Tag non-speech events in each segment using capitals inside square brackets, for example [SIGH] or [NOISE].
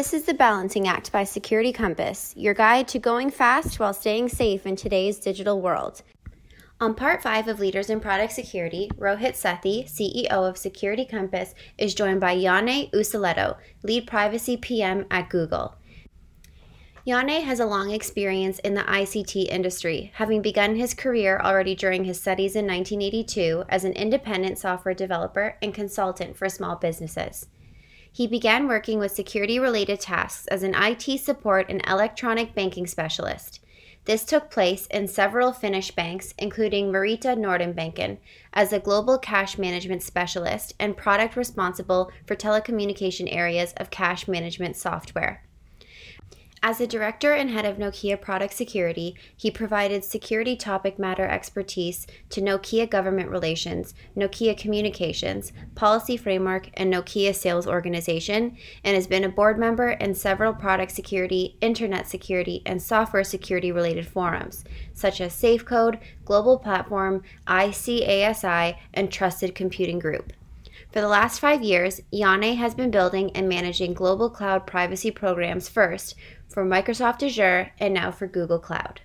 This is the Balancing Act by Security Compass, your guide to going fast while staying safe in today's digital world. On part five of Leaders in Product Security, Rohit Sethi, CEO of Security Compass, is joined by Janne Uusilehto, lead privacy PM at Google. Janne has a long experience in the ICT industry, having begun his career already during his studies in 1982 as an independent software developer and consultant for small businesses. He began working with security related tasks as an IT support and electronic banking specialist. This took place in several Finnish banks, including Merita Nordbanken, as a global cash management specialist and product responsible for telecommunication areas of cash management software. As the director and head of Nokia product security, he provided security topic matter expertise to Nokia government relations, Nokia communications, policy framework, and Nokia sales organization, and has been a board member in several product security, internet security, and software security related forums, such as SafeCode, Global Platform, ICASI, and Trusted Computing Group. For the last five years, Janne has been building and managing global cloud privacy programs first for Microsoft Azure and now for Google Cloud.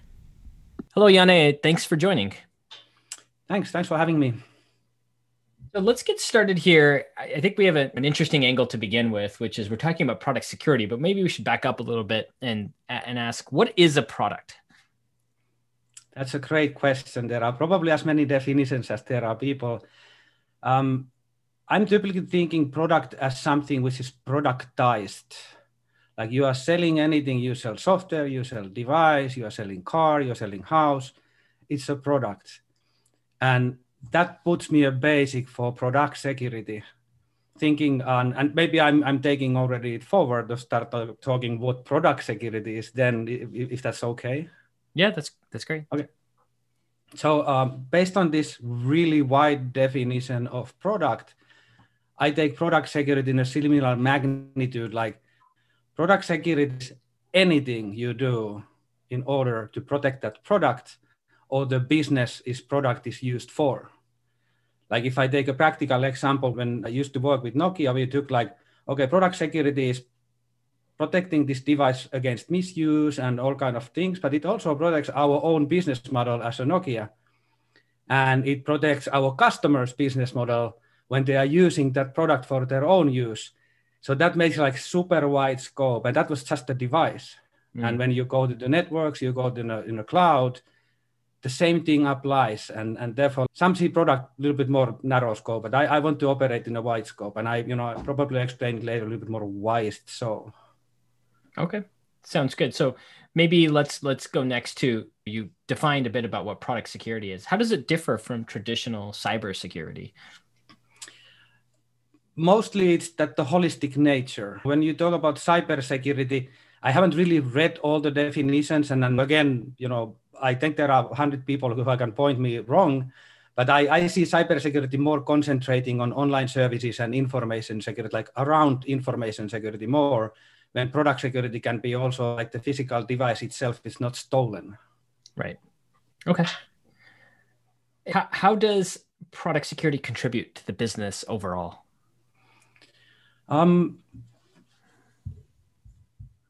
Hello, Janne. Thanks for joining. Thanks. Thanks for having me. So let's get started here. I think we have a, an interesting angle to begin with, which is we're talking about product security, but maybe we should back up a little bit and and ask what is a product? That's a great question. There are probably as many definitions as there are people. Um, I'm typically thinking product as something which is productized. Like you are selling anything, you sell software, you sell device, you are selling car, you're selling house. It's a product. And that puts me a basic for product security. Thinking on, and maybe I'm, I'm taking already forward to start talking what product security is then, if, if that's okay. Yeah, that's that's great. Okay. So um, based on this really wide definition of product, I take product security in a similar magnitude, like product security is anything you do in order to protect that product or the business is product is used for. Like if I take a practical example, when I used to work with Nokia, we took like, okay, product security is protecting this device against misuse and all kind of things, but it also protects our own business model as a Nokia. And it protects our customers' business model when they are using that product for their own use. So that makes like super wide scope, and that was just a device. Mm. And when you go to the networks, you go to the, in the cloud, the same thing applies. And, and therefore, some see product a little bit more narrow scope, but I, I want to operate in a wide scope. And I, you know, I probably explain later a little bit more why is it so. Okay, sounds good. So maybe let's let's go next to you defined a bit about what product security is. How does it differ from traditional cybersecurity? Mostly it's that the holistic nature. When you talk about cybersecurity, I haven't really read all the definitions. And then again, you know, I think there are 100 people who can point me wrong, but I, I see cybersecurity more concentrating on online services and information security, like around information security more, when product security can be also like the physical device itself is not stolen. Right. Okay. How, how does product security contribute to the business overall? Um,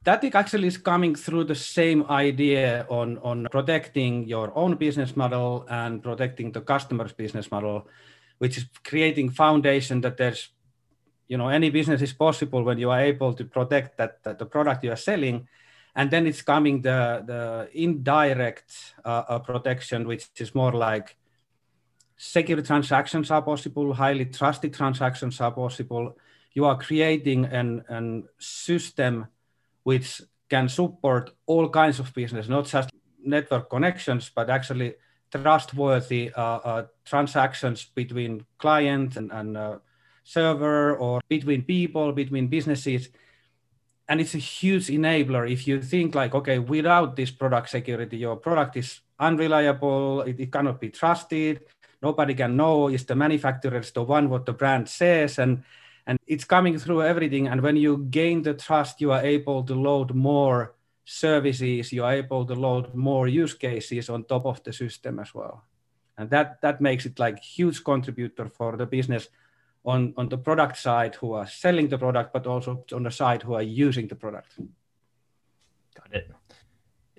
that actually is coming through the same idea on, on protecting your own business model and protecting the customer's business model, which is creating foundation that there's, you know, any business is possible when you are able to protect that, that the product you are selling. And then it's coming the, the indirect uh, uh, protection, which is more like secure transactions are possible, highly trusted transactions are possible, you are creating an, an system which can support all kinds of business, not just network connections, but actually trustworthy uh, uh, transactions between client and, and uh, server or between people, between businesses. And it's a huge enabler if you think like, okay, without this product security, your product is unreliable, it, it cannot be trusted, nobody can know is the manufacturer is the one what the brand says, and and it's coming through everything and when you gain the trust you are able to load more services you are able to load more use cases on top of the system as well and that that makes it like huge contributor for the business on, on the product side who are selling the product, but also on the side who are using the product. Got it.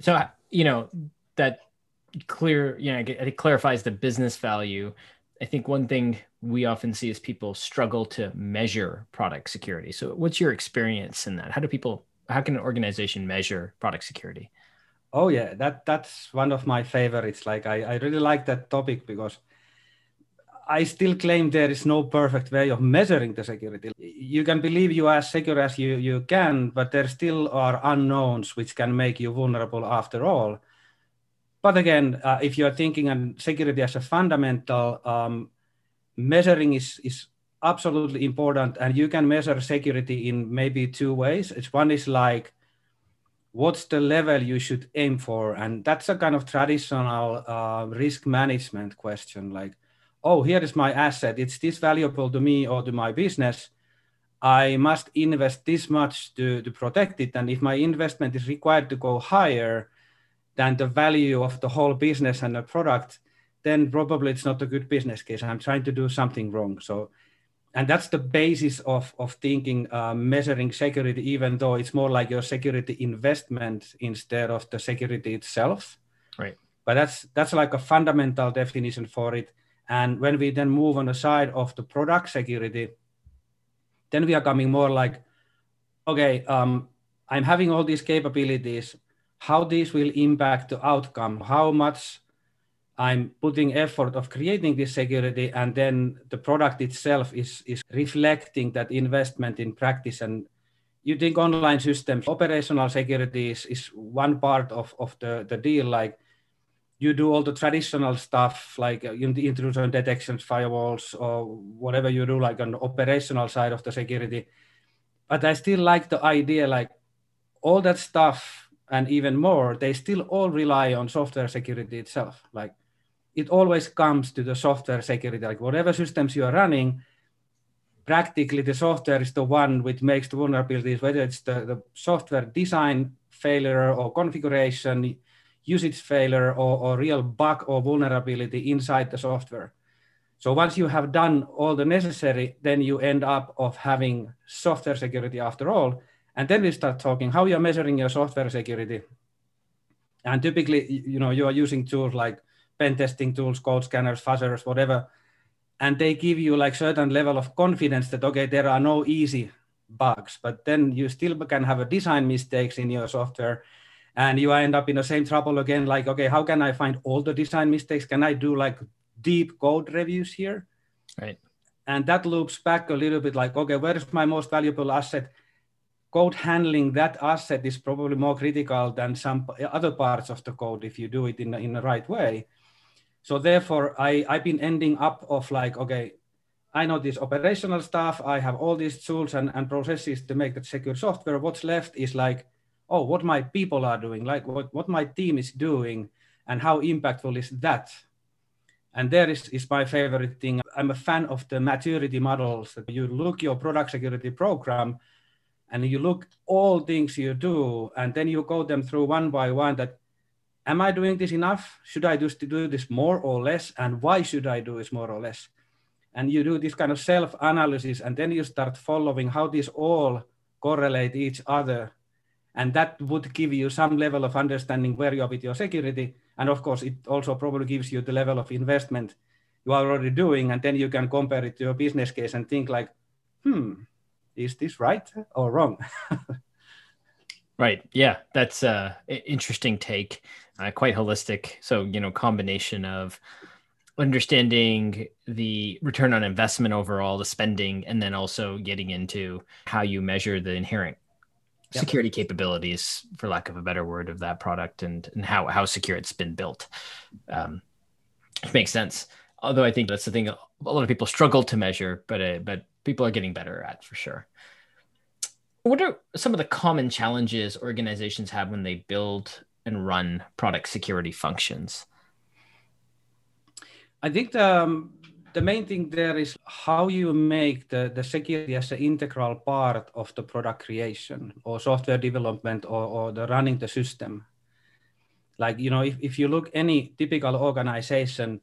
So, you know, that clear, you know, it clarifies the business value. I think one thing we often see is people struggle to measure product security. So, what's your experience in that? How do people, how can an organization measure product security? Oh yeah, that that's one of my favorites. Like I, I really like that topic because I still claim there is no perfect way of measuring the security. You can believe you are as secure as you, you can, but there still are unknowns which can make you vulnerable after all. But again, uh, if you are thinking on security as a fundamental, um, measuring is, is absolutely important. And you can measure security in maybe two ways. It's one is like, what's the level you should aim for? And that's a kind of traditional uh, risk management question. Like, oh, here is my asset. It's this valuable to me or to my business. I must invest this much to, to protect it. And if my investment is required to go higher than the value of the whole business and the product, then probably it's not a good business case. I'm trying to do something wrong. So, and that's the basis of, of thinking, uh, measuring security, even though it's more like your security investment instead of the security itself. Right. But that's that's like a fundamental definition for it and when we then move on the side of the product security, then we are coming more like, okay, um, I'm having all these capabilities, how this will impact the outcome, how much I'm putting effort of creating this security, and then the product itself is, is reflecting that investment in practice. And you think online systems, operational security is, is one part of, of the, the deal, like you do all the traditional stuff like uh, intrusion detections, firewalls, or whatever you do, like on the operational side of the security. But I still like the idea, like all that stuff and even more, they still all rely on software security itself. Like it always comes to the software security, like whatever systems you are running, practically the software is the one which makes the vulnerabilities, whether it's the, the software design failure or configuration, usage failure or, or real bug or vulnerability inside the software. So once you have done all the necessary, then you end up of having software security after all. And then we start talking how you're measuring your software security. And typically, you know, you are using tools like pen testing tools, code scanners, fuzzers, whatever. And they give you like certain level of confidence that, okay, there are no easy bugs, but then you still can have a design mistakes in your software. And you end up in the same trouble again like okay how can i find all the design mistakes? Can i do like deep code reviews here? Right. And that loops back a little bit like okay where is my most valuable asset code handling that asset is probably more critical than some other parts of the code if you do it in, in the right way so therefore i i've been ending up of like okay i know this operational stuff i have all these tools and, and processes to make that secure software what's left is like oh, what my people are doing, like what, what my team is doing, and how impactful is that? And there is, is my favorite thing. I'm a fan of the maturity models you look your product security program and you look all things you do, and then you go them through one by one that am I doing this enough? Should I just do this more or less? And why should I do this more or less? And you do this kind of self-analysis, and then you start following how these all correlate each other and that would give you some level of understanding where you are with your security. And of course, it also probably gives you the level of investment you are already doing. And then you can compare it to your business case and think like, hmm, is this right or wrong? [LAUGHS] right. Yeah, that's a interesting take, uh, quite holistic. So, you know, combination of understanding the return on investment overall, the spending, and then also getting into how you measure the inherent yep. security capabilities, for lack of a better word, of that product and and how how secure it's been built. Um, it makes sense. Although I think that's the thing a lot of people struggle to measure, but uh, but people are getting better at for sure. What are some of the common challenges organizations have when they build and run product security functions? I think the, um, the main thing there is how you make the, the security as an integral part of the product creation or software development or, or the running the system. Like, you know, if, if you look any typical organization,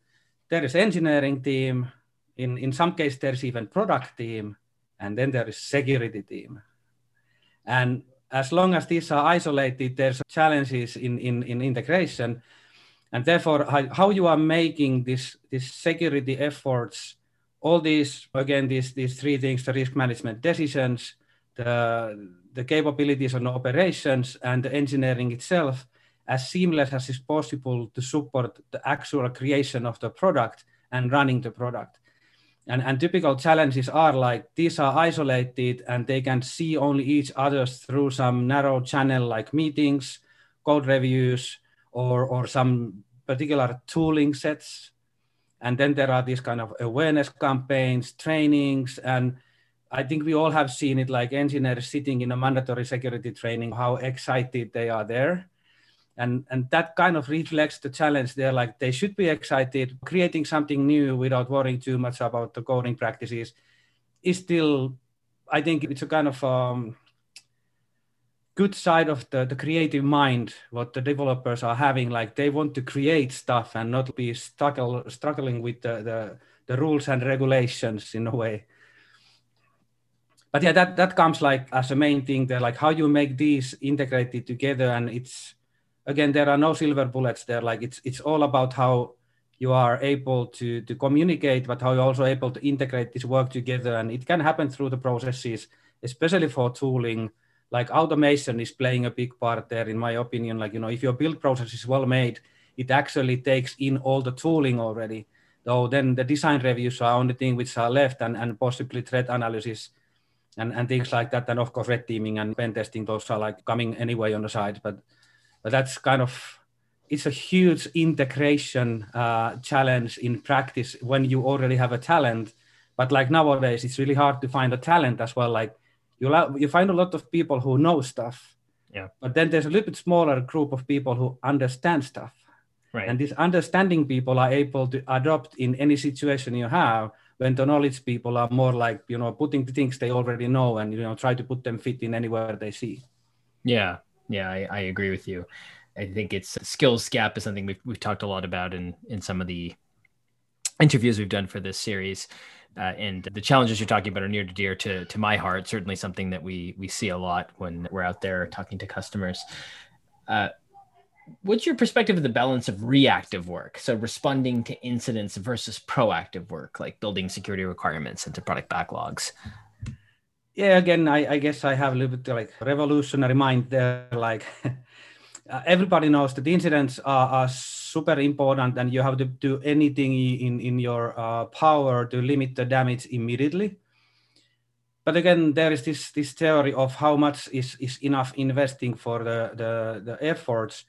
there is engineering team, in in some case there's even product team and then there is security team. And as long as these are isolated there's challenges in in, in integration. And therefore how, you are making this this security efforts all these again these these three things the risk management decisions the the capabilities and operations and the engineering itself as seamless as is possible to support the actual creation of the product and running the product and, and typical challenges are like these are isolated and they can see only each other through some narrow channel like meetings code reviews or or some particular tooling sets. And then there are these kind of awareness campaigns trainings and i think we all have seen it like engineers sitting in a mandatory security training how excited they are there and and that kind of reflects the challenge there like they should be excited. Creating something new without worrying too much about the coding practices is still i think it's a kind of um, good side of the, the creative mind what the developers are having. Like they want to create stuff and not be struggle, struggling with the, the, the rules and regulations in a way. But yeah that that comes like as a main thing there like how you make these integrated together and it's again there are no silver bullets there. Like it's it's all about how you are able to to communicate but how you're also able to integrate this work together. And it can happen through the processes especially for tooling. Like automation is playing a big part there in my opinion. Like you know if your build process is well made it actually takes in all the tooling already. Though then the design reviews are only thing which are left and, and possibly threat analysis and, and things like that and of course red teaming and pen testing those are like coming anyway on the side. But but that's kind of it's a huge integration uh, challenge in practice when you already have a talent. But like nowadays it's really hard to find a talent as well. Like you you find a lot of people who know stuff yeah. but then there's a little bit smaller group of people who understand stuff. Right. And these understanding people are able to adopt in any situation you have when the knowledge people are more like you know putting the things they already know and you know try to put them fit in anywhere they see. Yeah yeah, I, I agree with you. I think it's a skills gap is something we've we've talked a lot about in in some of the interviews we've done for this series. Uh, and the challenges you're talking about are near to dear to to my heart. Certainly, something that we we see a lot when we're out there talking to customers. Uh, what's your perspective of the balance of reactive work, so responding to incidents versus proactive work, like building security requirements into product backlogs? Yeah again I, I guess i have a little bit like revolutionary mind there like [LAUGHS] uh, everybody knows that incidents are, are, super important and you have to do anything in in your uh, power to limit the damage immediately. But again there is this this theory of how much is is enough investing for the the, the efforts.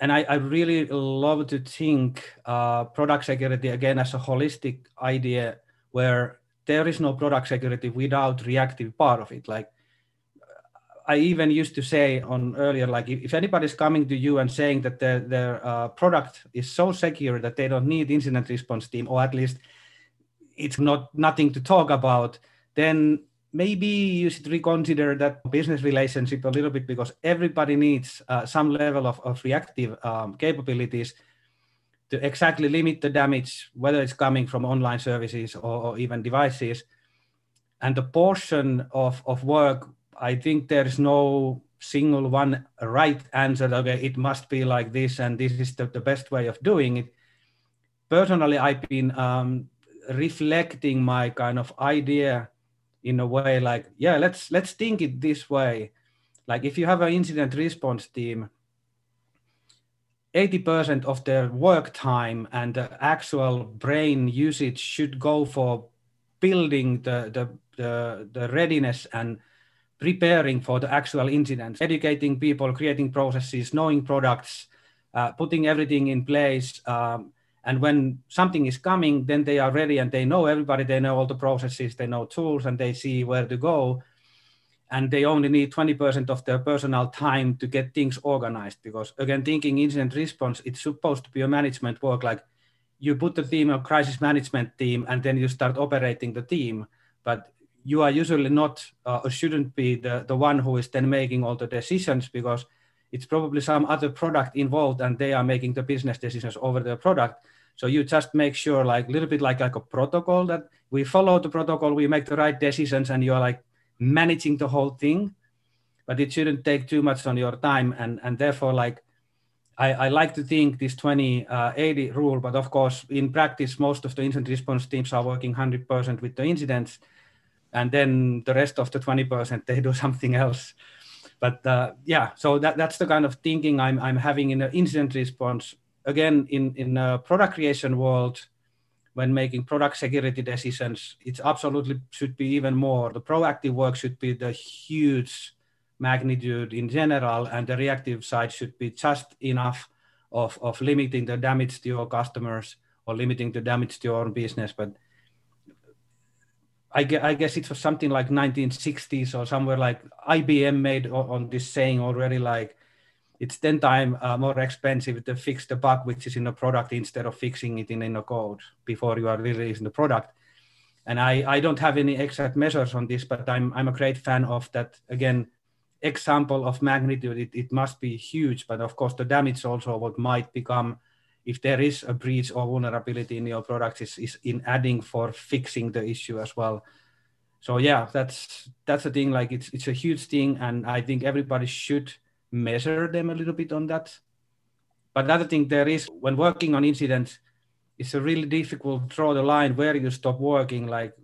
And I, I really love to think uh, product security again as a holistic idea where there is no product security without reactive part of it. Like I even used to say on earlier, like if, anybody's coming to you and saying that their, their uh, product is so secure that they don't need incident response team, or at least it's not nothing to talk about, then maybe you should reconsider that business relationship a little bit because everybody needs uh, some level of, of reactive um, capabilities to exactly limit the damage, whether it's coming from online services or, or even devices. And the portion of, of work, I think there's no single one right answer. Okay, it must be like this, and this is the, the best way of doing it. Personally, I've been um, reflecting my kind of idea in a way like, yeah, let's let's think it this way. Like if you have an incident response team, 80% of their work time and the actual brain usage should go for building the, the, the, the readiness and preparing for the actual incidents, educating people, creating processes, knowing products, uh, putting everything in place. Um, and when something is coming, then they are ready and they know everybody, they know all the processes, they know tools, and they see where to go and they only need 20% of their personal time to get things organized because again thinking incident response it's supposed to be a management work like you put the team a crisis management team and then you start operating the team but you are usually not uh, or shouldn't be the, the one who is then making all the decisions because it's probably some other product involved and they are making the business decisions over the product. So you just make sure, like a little bit like like a protocol that we follow the protocol, we make the right decisions, and you're like managing the whole thing. But it shouldn't take too much on your time, and and therefore like. I, I like to think this 20 uh, 80 rule, but of course, in practice, most of the incident response teams are working 100% with the incidents, and then the rest of the 20% they do [LAUGHS] something else but uh, yeah, so that, that's the kind of thinking I'm, I'm having in the incident response. Again, in, in a product creation world, when making product security decisions, it absolutely should be even more. The proactive work should be the huge magnitude in general, and the reactive side should be just enough of, of limiting the damage to your customers or limiting the damage to your own business. But I I guess it was something like 1960s or somewhere like IBM made on this saying already like it's 10 times uh, more expensive to fix the bug which is in the product instead of fixing it in, in the code before you are releasing the product. And I, I don't have any exact measures on this, but I'm, I'm a great fan of that. Again, example of magnitude, it, it must be huge, but of course the damage also what might become if there is a breach or vulnerability in your product is, is in adding for fixing the issue as well so yeah that's that's the thing like it's it's a huge thing and i think everybody should measure them a little bit on that but the other thing there is when working on incidents it's a really difficult to draw the line where you stop working like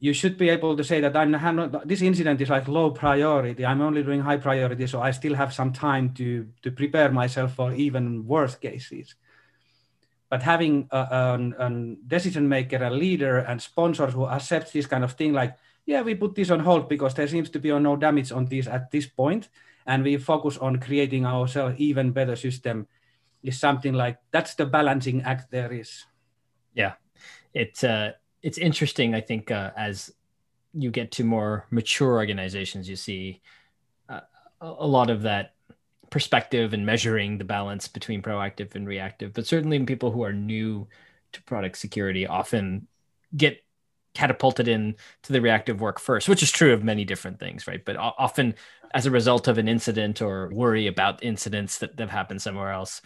you should be able to say that I'm not, this incident is like low priority. I'm only doing high priority, so I still have some time to to prepare myself for even worse cases. But having a, a, a decision maker, a leader, and sponsors who accept this kind of thing, like yeah, we put this on hold because there seems to be no damage on this at this point, and we focus on creating ourselves even better system, is something like that's the balancing act there is. Yeah, it's uh it's interesting. I think uh, as you get to more mature organizations, you see uh, a lot of that perspective and measuring the balance between proactive and reactive. But certainly, people who are new to product security often get catapulted in to the reactive work first, which is true of many different things, right? But often, as a result of an incident or worry about incidents that have happened somewhere else,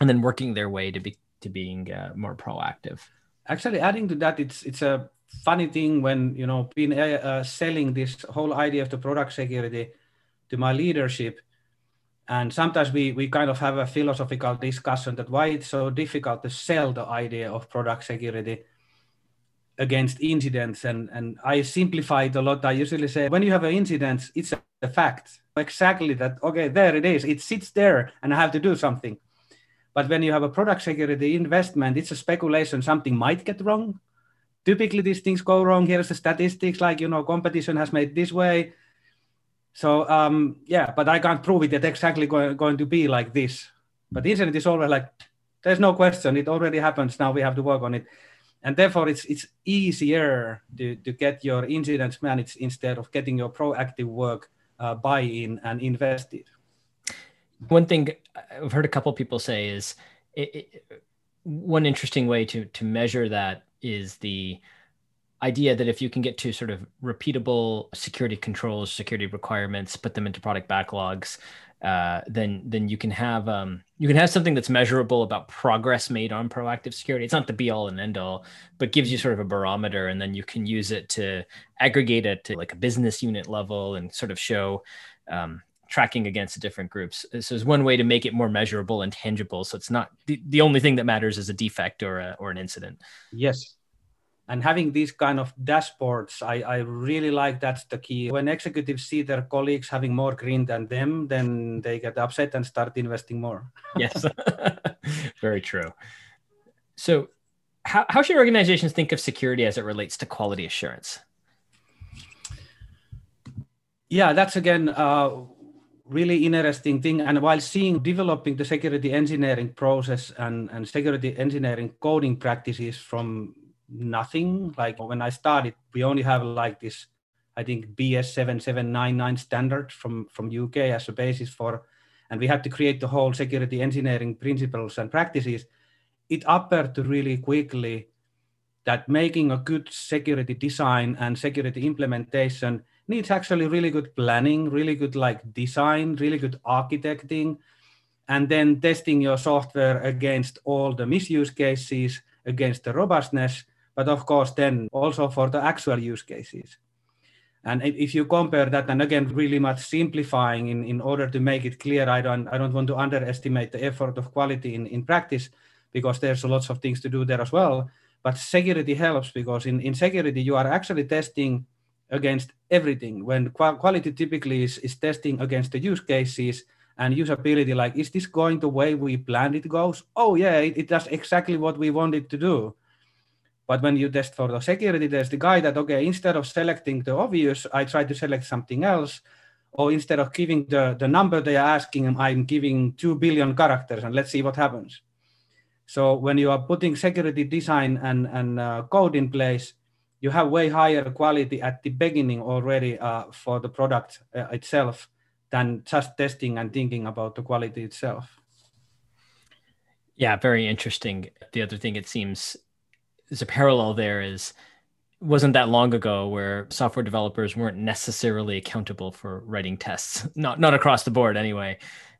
and then working their way to be to being uh, more proactive actually adding to that it's it's a funny thing when you know been uh, uh, selling this whole idea of the product security to my leadership and sometimes we we kind of have a philosophical discussion that why it's so difficult to sell the idea of product security against incidents and and i simplify it a lot i usually say when you have an incident it's a fact exactly that okay there it is it sits there and i have to do something but when you have a product security investment, it's a speculation something might get wrong. Typically, these things go wrong. Here's the statistics like, you know, competition has made this way. So, um, yeah, but I can't prove it that exactly going, going to be like this. But the incident is already like, there's no question. It already happens. Now we have to work on it. And therefore, it's it's easier to, to get your incidents managed instead of getting your proactive work uh, buy-in and invested. One thing I've heard a couple people say is it, it, one interesting way to to measure that is the idea that if you can get to sort of repeatable security controls, security requirements, put them into product backlogs, uh, then then you can have um, you can have something that's measurable about progress made on proactive security. It's not the be all and end all, but gives you sort of a barometer, and then you can use it to aggregate it to like a business unit level and sort of show um, tracking against different groups. So it's one way to make it more measurable and tangible. So it's not the, the only thing that matters is a defect or a, or an incident. Yes. And having these kind of dashboards, I, I really like that's the key. When executives see their colleagues having more green than them, then they get upset and start investing more. [LAUGHS] yes, [LAUGHS] very true. So, how, how should organizations think of security as it relates to quality assurance? Yeah, that's again uh, really interesting thing. And while seeing developing the security engineering process and, and security engineering coding practices from nothing, like when I started, we only have like this, I think BS 7799 standard from, from UK as a basis for, and we had to create the whole security engineering principles and practices. It appeared to really quickly that making a good security design and security implementation needs actually really good planning, really good like design, really good architecting, and then testing your software against all the misuse cases, against the robustness, but of course, then also for the actual use cases. And if you compare that, and again, really much simplifying in, in order to make it clear, I don't, I don't want to underestimate the effort of quality in, in practice because there's lots of things to do there as well. But security helps because in, in security, you are actually testing against everything. When quality typically is, is testing against the use cases and usability, like, is this going the way we planned it goes? Oh, yeah, it, it does exactly what we wanted to do. But when you test for the security, there's the guy that, okay, instead of selecting the obvious, I try to select something else. Or instead of giving the, the number they are asking, I'm giving 2 billion characters and let's see what happens. So when you are putting security design and, and uh, code in place, you have way higher quality at the beginning already uh, for the product uh, itself than just testing and thinking about the quality itself. Yeah, very interesting. The other thing it seems there's a parallel there is wasn't that long ago where software developers weren't necessarily accountable for writing tests. [LAUGHS] Not not across the board anyway.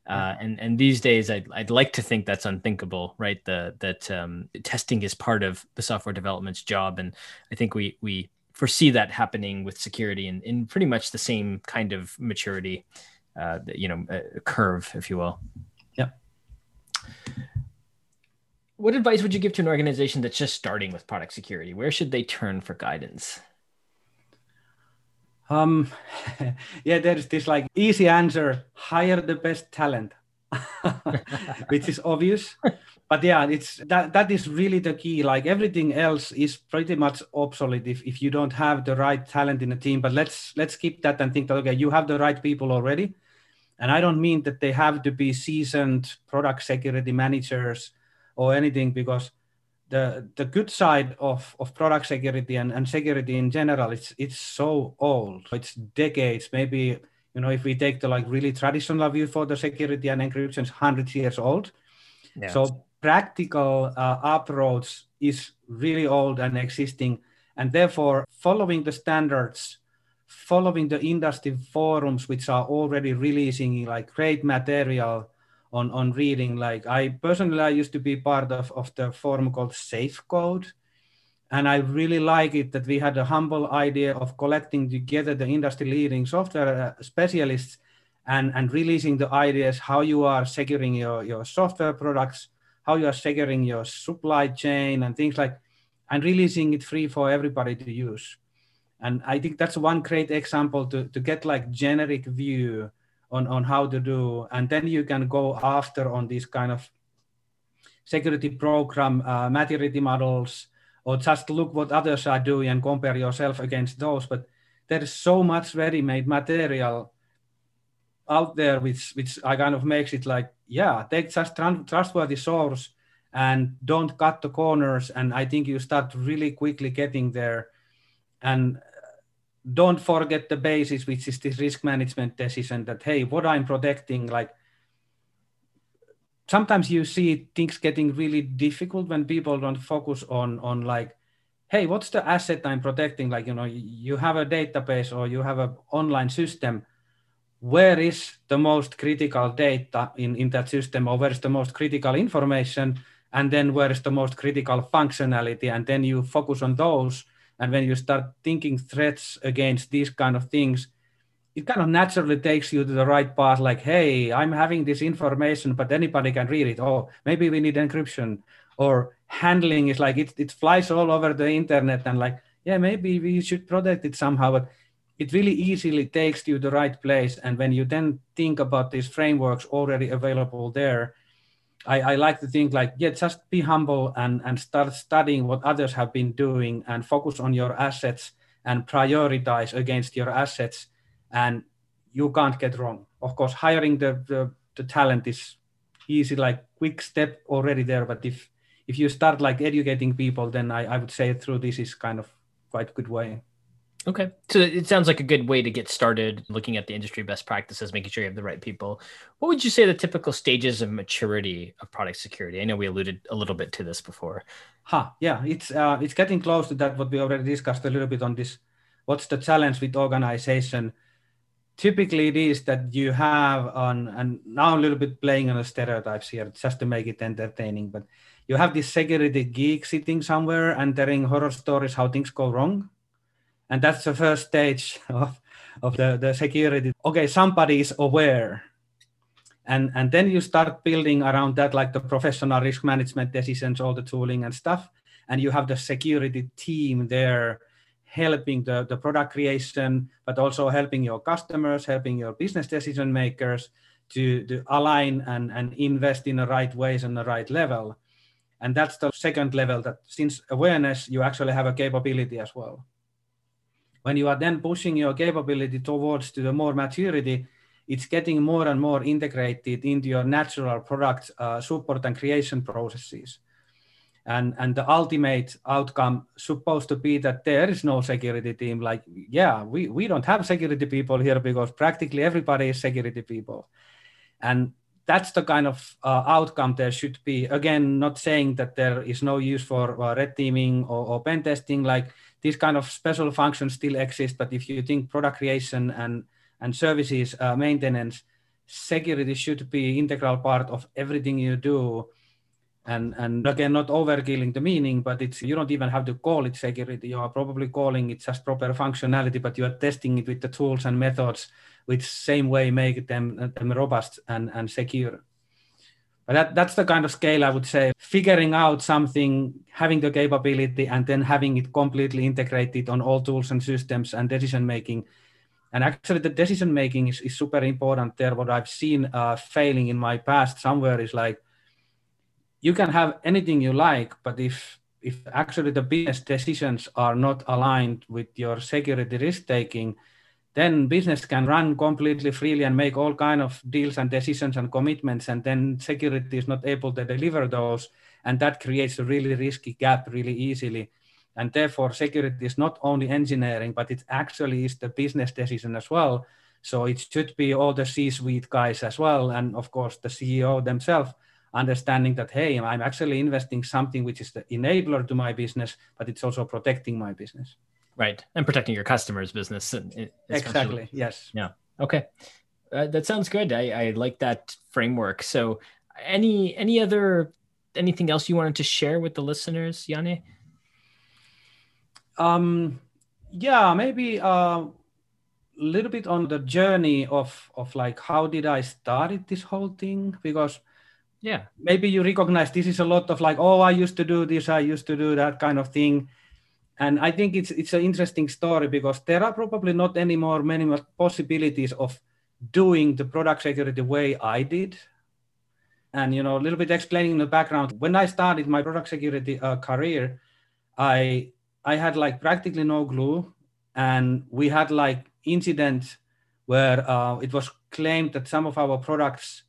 Uh, and and these days I'd, I'd like to think that's unthinkable right? The that um, testing is part of the software development's job. And i think we we foresee that happening with security in, in pretty much the same kind of maturity uh, you know uh, curve if you will. Yeah what advice would you give to an organization that's just starting with product security? Where should they turn for guidance? Um, [LAUGHS] yeah, there's this like easy answer: hire the best talent, [LAUGHS] which is obvious. But yeah, it's that that is really the key. Like everything else is pretty much obsolete if, if you don't have the right talent in the team. But let's let's keep that and think that okay, you have the right people already. And I don't mean that they have to be seasoned product security managers or anything because the the good side of, of product security and, and security in general it's it's so old. It's decades. Maybe you know if we take the like really traditional view for the security and encryption it's 100 years old. Yeah. so practical uh, approach is really old and existing. And therefore following the standards following the industry forums which are already releasing like great material on on reading. Like I personally, I used to be part of of the forum called SafeCode, and I really like it that we had a humble idea of collecting together the industry leading software uh, specialists and and releasing the ideas how you are securing your your software products, how you are securing your supply chain and things like, and releasing it free for everybody to use. And I think that's one great example to, to get like generic view on, on how to do. And then you can go after on these kind of security program uh, maturity models or just look what others are doing and compare yourself against those. But there is so much ready-made material out there which which I kind of makes it like, yeah, take just trustworthy source and don't cut the corners. And I think you start really quickly getting there. And don't forget the basis, which is this risk management decision that, hey, what I'm protecting, like sometimes you see things getting really difficult when people don't focus on, on like, hey, what's the asset I'm protecting? Like, you know, you have a database or you have an online system. Where is the most critical data in, in that system or where is the most critical information? And then where is the most critical functionality? And then you focus on those and when you start thinking threats against these kind of things, it kind of naturally takes you to the right path. Like, hey, I'm having this information, but anybody can read it. Oh, maybe we need encryption. Or handling is like it, it flies all over the internet and like, yeah, maybe we should protect it somehow. But it really easily takes you to the right place. And when you then think about these frameworks already available there, I, I, like to think like, yeah, just be humble and, and start studying what others have been doing and focus on your assets and prioritize against your assets. And you can't get wrong. Of course, hiring the, the, the talent is easy, like quick step already there. But if, if you start like educating people, then I, I would say through this is kind of quite good way. Okay. So it sounds like a good way to get started looking at the industry best practices, making sure you have the right people. What would you say the typical stages of maturity of product security? I know we alluded a little bit to this before. Huh, yeah, it's uh, it's getting close to that what we already discussed a little bit on this. What's the challenge with organization? typically it is that you have on and now a little bit playing on the stereotypes here just to make it entertaining but you have this security geek sitting somewhere and telling horror stories how things go wrong and that's the first stage [LAUGHS] of, of the, the security okay somebody is aware and and then you start building around that like the professional risk management decisions all the tooling and stuff and you have the security team there helping the, the product creation, but also helping your customers, helping your business decision makers to, to align and, and invest in the right ways and the right level. And that's the second level that since awareness, you actually have a capability as well. When you are then pushing your capability towards to the more maturity, it's getting more and more integrated into your natural product uh, support and creation processes. And and the ultimate outcome supposed to be that there is no security team like yeah we we don't have security people here because practically everybody is security people. And that's the kind of uh, outcome there should be. Again not saying that there is no use for uh, red teaming or, or pen testing like these kind of special functions still exist but if you think product creation and and services uh, maintenance security should be integral part of everything you do. And and again not overkilling the meaning but it's you don't even have to call it security. You are probably calling it just proper functionality but you are testing it with the tools and methods which same way make them, them robust and, and secure but that, that's the kind of scale i would say figuring out something having the capability and then having it completely integrated on all tools and systems and decision making. And actually the decision making is, is super important there. What i've seen uh, failing in my past somewhere is like you can have anything you like, but if if actually the business decisions are not aligned with your security risk taking, then business can run completely freely and make all kind of deals and decisions and commitments, and then security is not able to deliver those, and that creates a really risky gap really easily. And therefore, security is not only engineering, but it actually is the business decision as well. So it should be all the C-suite guys as well, and of course the CEO themselves understanding that hey i'm actually investing something which is the enabler to my business but it's also protecting my business right. And protecting your customers business exactly. Yes. Yeah. Okay. Uh, that sounds good. I, I like that framework. So any any other anything else you wanted to share with the listeners Janne? um yeah maybe a uh, little bit on the journey of of like how did i started this whole thing? Because yeah. maybe you recognize this is a lot of like oh i used to do this i used to do that kind of thing and i think it's it's an interesting story because there are probably not any more many more possibilities of doing the product security the way i did. And you know a little bit explaining the background when i started my product security uh, career i i had like practically no glue. And we had like incidents where uh, it was claimed that some of our products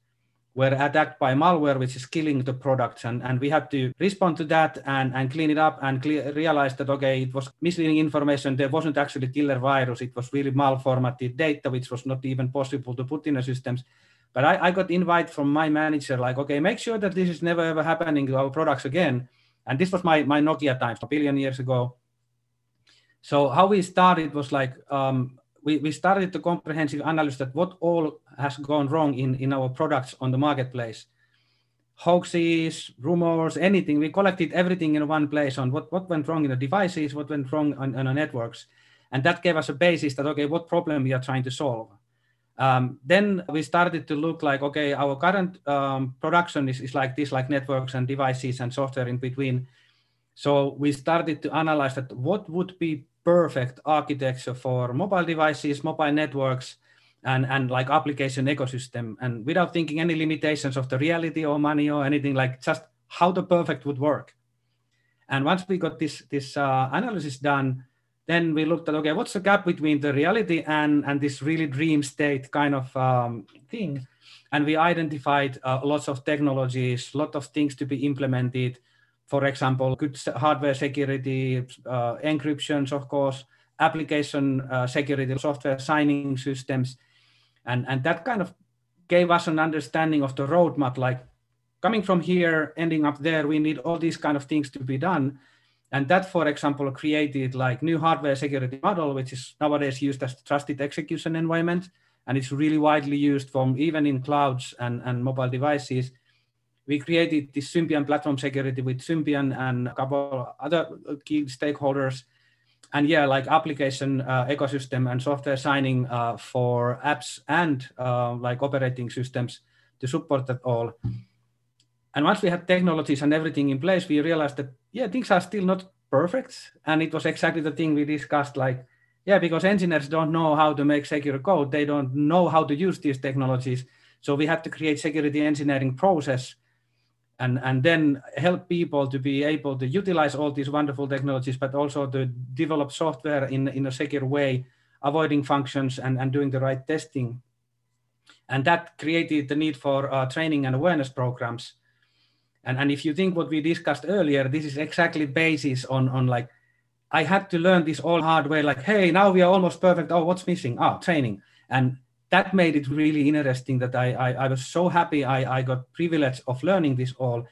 were attacked by malware, which is killing the products. And, and we had to respond to that and, and clean it up and realize that, okay, it was misleading information. There wasn't actually killer virus. It was really malformatted data, which was not even possible to put in the systems. But I, I got invite from my manager, like, okay, make sure that this is never ever happening to our products again. And this was my, my Nokia times, a billion years ago. So how we started was like, um, we, we started the comprehensive analysis that what all has gone wrong in, in our products on the marketplace. Hoaxes, rumors, anything. We collected everything in one place on what, what went wrong in the devices, what went wrong on, on the networks. And that gave us a basis that, okay, what problem we are trying to solve. Um, then we started to look like, okay, our current um, production is, is like this, like networks and devices and software in between. So we started to analyze that what would be perfect architecture for mobile devices, mobile networks, and, and like application ecosystem. And without thinking any limitations of the reality or money or anything like just how the perfect would work. And once we got this, this uh, analysis done, then we looked at, okay, what's the gap between the reality and, and this really dream state kind of um, thing? And we identified uh, lots of technologies, lot of things to be implemented for example, good hardware security, uh, encryptions, of course, application uh, security, software signing systems. And, and that kind of gave us an understanding of the roadmap, like coming from here, ending up there, we need all these kind of things to be done. And that, for example, created like new hardware security model, which is nowadays used as trusted execution environment. and it's really widely used from even in clouds and, and mobile devices. We created this Symbian platform security with Symbian and a couple other key stakeholders. And yeah, like application uh, ecosystem and software signing uh, for apps and uh, like operating systems to support that all. And once we had technologies and everything in place, we realized that yeah, things are still not perfect. And it was exactly the thing we discussed, like yeah, because engineers don't know how to make secure code. They don't know how to use these technologies. So we have to create security engineering process and, and then help people to be able to utilize all these wonderful technologies, but also to develop software in, in a secure way, avoiding functions and, and doing the right testing. And that created the need for uh, training and awareness programs. And, and if you think what we discussed earlier, this is exactly basis on, on like I had to learn this all hard way. Like, hey, now we are almost perfect. Oh, what's missing? Ah, training. And that made it really interesting. That I I, I was so happy I I got privilege of learning this all.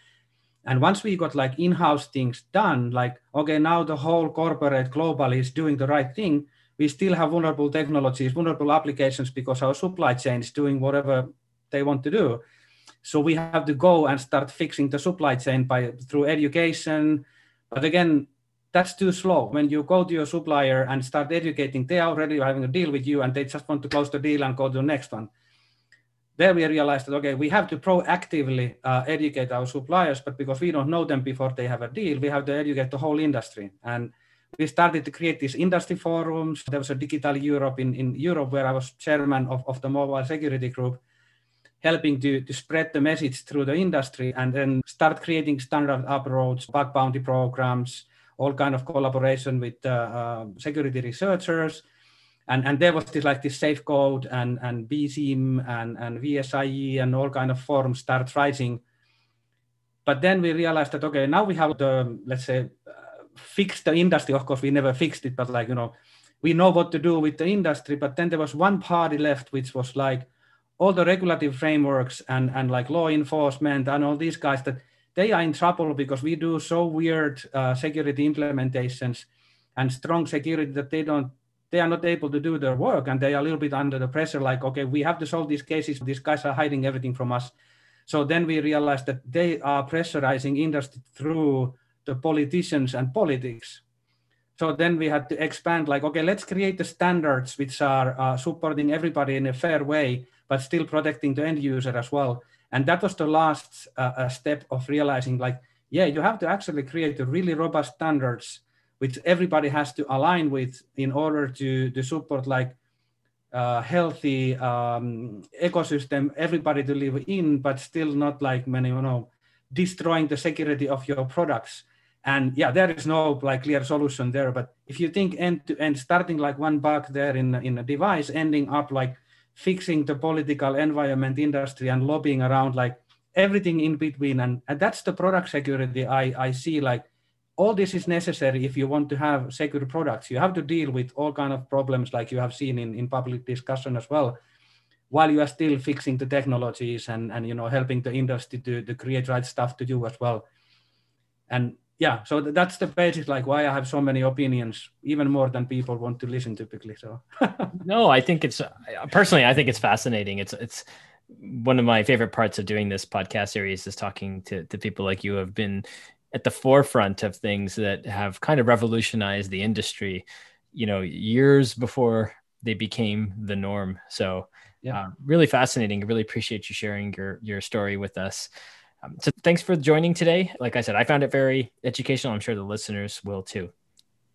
And once we got like in-house things done, like okay, now the whole corporate global is doing the right thing. We still have vulnerable technologies, vulnerable applications because our supply chain is doing whatever they want to do. So we have to go and start fixing the supply chain by through education. But again, that's too slow. When you go to your supplier and start educating, they are already having a deal with you and they just want to close the deal and go to the next one. There we realized that, okay, we have to proactively uh, educate our suppliers, but because we don't know them before they have a deal, we have to educate the whole industry. And we started to create these industry forums. There was a Digital Europe in, in Europe where I was chairman of, of the mobile security group, helping to, to spread the message through the industry and then start creating standard approach, bug bounty programs, all kind of collaboration with uh, uh, security researchers. And, and there was this like this SafeCode and, and BSIMM and, and VSIE and all kind of forums start rising. But then we realized that, okay, now we have the, let's say, uh, fix the industry. Of course, we never fixed it, but like, you know, we know what to do with the industry. But then there was one party left, which was like all the regulative frameworks and, and like law enforcement and all these guys that they are in trouble because we do so weird uh, security implementations and strong security that they don't they are not able to do their work and they are a little bit under the pressure like okay we have to solve these cases. These guys are hiding everything from us. So then we realized that they are pressurizing industry through the politicians and politics. So then we had to expand like okay let's create the standards which are uh, supporting everybody in a fair way but still protecting the end user as well and that was the last uh, step of realizing like, yeah, you have to actually create a really robust standards which everybody has to align with in order to, to support like uh, healthy um, ecosystem, everybody to live in, but still not like many, you know, destroying the security of your products. And yeah, there is no like clear solution there. But if you think end to end, starting like one bug there in in a device, ending up like fixing the political environment industry and lobbying around like everything in between. And, and that's the product security I, I see like all this is necessary if you want to have secure products. You have to deal with all kind of problems like you have seen in, in public discussion as well while you are still fixing the technologies and, and you know helping the industry to, to create right stuff to do as well. And yeah so that's the basis like why i have so many opinions even more than people want to listen typically so. [LAUGHS] No i think it's personally i think it's fascinating. It's it's one of my favorite parts of doing this podcast series is talking to, to people like you have been at the forefront of things that have kind of revolutionized the industry you know years before they became the norm. So yeah. uh, really fascinating. I really appreciate you sharing your your story with us um, so thanks for joining today. Like I said, I found it very educational. I'm sure the listeners will too.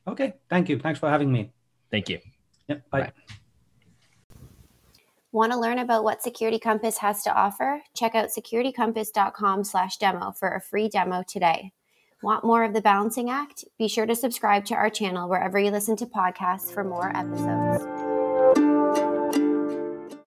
Okay. Thank you. Thanks for having me. Thank you. Yep. Bye. bye. Want to learn about what Security Compass has to offer? Check out securitycompass.com slash demo for a free demo today. Want more of the balancing act? Be sure to subscribe to our channel wherever you listen to podcasts for more episodes.